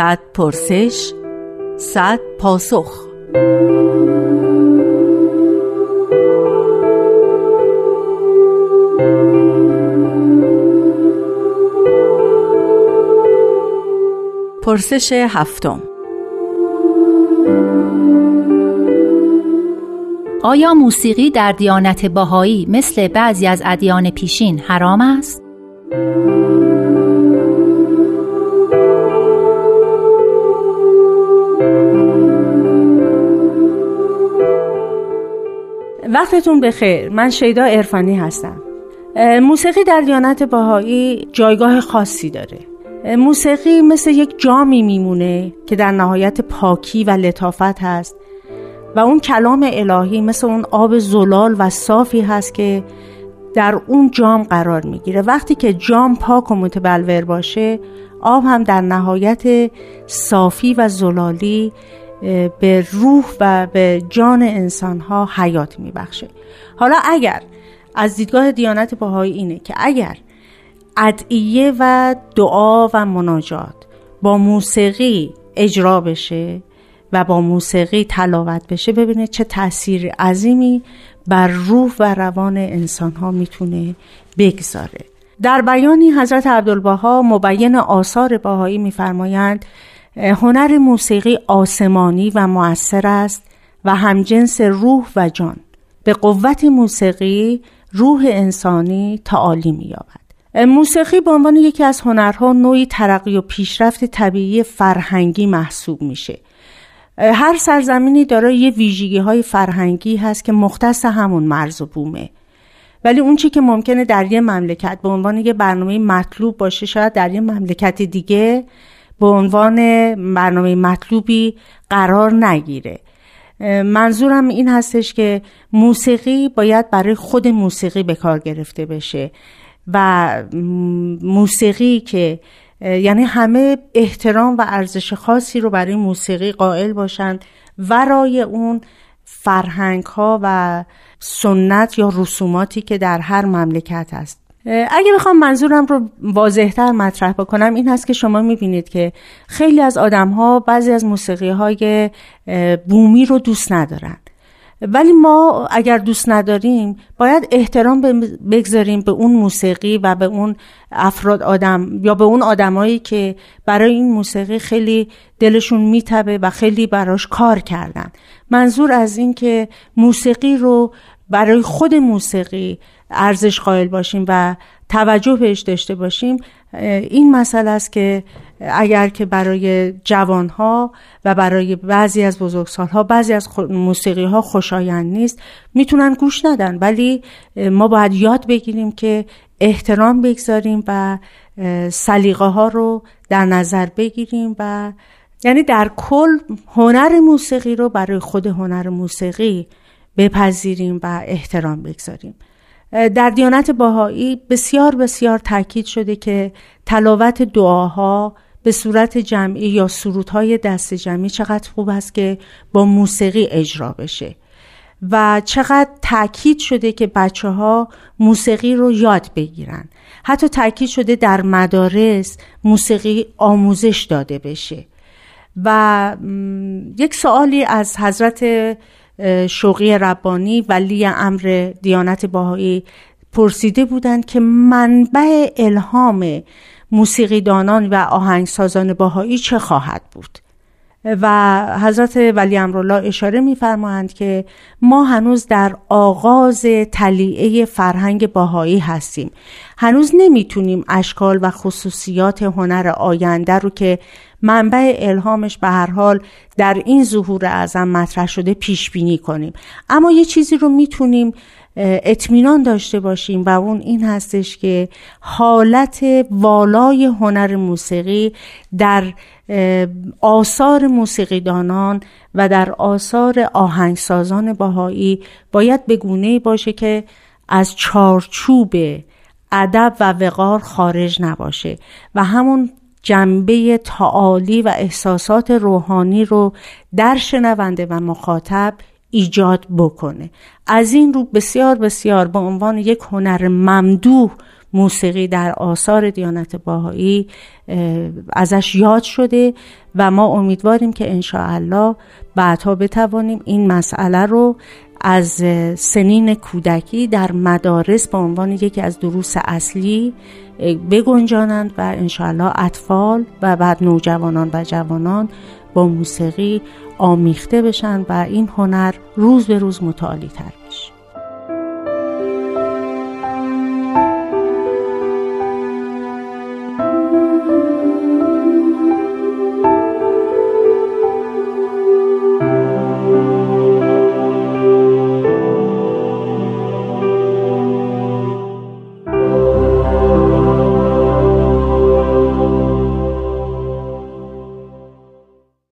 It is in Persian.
صد پرسش صد پاسخ پرسش هفتم آیا موسیقی در دیانت باهایی مثل بعضی از ادیان پیشین حرام است؟ وقتتون بخیر. من شیدا ارفانی هستم. موسیقی در دیانت باهایی جایگاه خاصی داره. موسیقی مثل یک جامی میمونه که در نهایت پاکی و لطافت هست و اون کلام الهی مثل اون آب زلال و صافی هست که در اون جام قرار می‌گیره. وقتی که جام پاک و متبلور باشه آب هم در نهایت صافی و زلالی به روح و به جان انسان ها حیات میبخشه. حالا اگر از دیدگاه دیانت باهایی اینه که اگر ادعیه و دعا و مناجات با موسیقی اجرا بشه و با موسیقی تلاوت بشه ببینید چه تاثیر عظیمی بر روح و روان انسان ها می‌تونه بگذاره. در بیانی حضرت عبدالبها مبین آثار باهایی میفرمایند هنر موسیقی آسمانی و مؤثر است و همجنس روح و جان. به قوت موسیقی روح انسانی تعالی مییابد. موسیقی به عنوان یکی از هنرها نوعی ترقی و پیشرفت طبیعی فرهنگی محسوب میشه. هر سرزمینی داره یه ویژگی های فرهنگی هست که مختص همون مرز و بومه. ولی اون چی که ممکنه در یه مملکت به عنوان یه برنامه مطلوب باشه شاید در یه مملکت دیگه به عنوان برنامه مطلوبی قرار نگیره. منظورم این هستش که موسیقی باید برای خود موسیقی به کار گرفته بشه و موسیقی که یعنی همه احترام و ارزش خاصی رو برای موسیقی قائل باشند ورای اون فرهنگ ها و سنت یا رسوماتی که در هر مملکت هست. اگه بخوام منظورم رو واضحتر مطرح بکنم این هست که شما می‌بینید که خیلی از آدم ها بعضی از موسیقی های بومی رو دوست ندارن. ولی ما اگر دوست نداریم باید احترام بگذاریم به اون موسیقی و به اون افراد آدم یا به اون آدمایی که برای این موسیقی خیلی دلشون میتبه و خیلی براش کار کردن. منظور از این که موسیقی رو برای خود موسیقی ارزش قائل باشیم و توجه بهش داشته باشیم این مسئله است که اگر که برای جوانها و برای بعضی از بزرگسالها بعضی از موسیقی ها خوشایند نیست می‌تونن گوش ندن ولی ما باید یاد بگیریم که احترام بگذاریم و سلیقه ها رو در نظر بگیریم و یعنی در کل هنر موسیقی رو برای خود هنر موسیقی بپذیریم و احترام بگذاریم. در دیانت باهایی بسیار بسیار تاکید شده که تلاوت دعاها به صورت جمعی یا سرودهای دست جمعی چقدر خوب است که با موسیقی اجرا بشه و چقدر تاکید شده که بچه ها موسیقی رو یاد بگیرن. حتی تاکید شده در مدارس موسیقی آموزش داده بشه. و یک سوالی از حضرت شوقی ربانی ولی امر دیانت باهایی پرسیده بودند که منبع الهام موسیقیدانان و آهنگسازان باهایی چه خواهد بود. و حضرت ولی امرالله اشاره میفرمایند که ما هنوز در آغاز تلیعه فرهنگ باهایی هستیم. هنوز نمی‌تونیم اشکال و خصوصیات هنر آینده رو که منبع الهامش به هر حال در این ظهور اعظم مطرح شده پیش بینی کنیم. اما یه چیزی رو می‌تونیم اطمینان داشته باشیم و اون این هستش که حالت والای هنر موسیقی در آثار موسیقیدانان و در آثار آهنگسازان باهایی باید به گونه باشه که از چارچوب ادب و وقار خارج نباشه و همون جنبه تعالی و احساسات روحانی رو در شنونده و مخاطب ایجاد بکنه. از این رو بسیار بسیار به عنوان یک هنر ممدوح موسیقی در آثار دیانت باهایی ازش یاد شده و ما امیدواریم که انشاءالله بعدها بتوانیم این مسئله رو از سنین کودکی در مدارس به عنوان یکی از دروس اصلی بگنجانند و انشاءالله اطفال و بعد نوجوانان و جوانان با موسیقی آمیخته بشن و این هنر روز به روز متعالی تر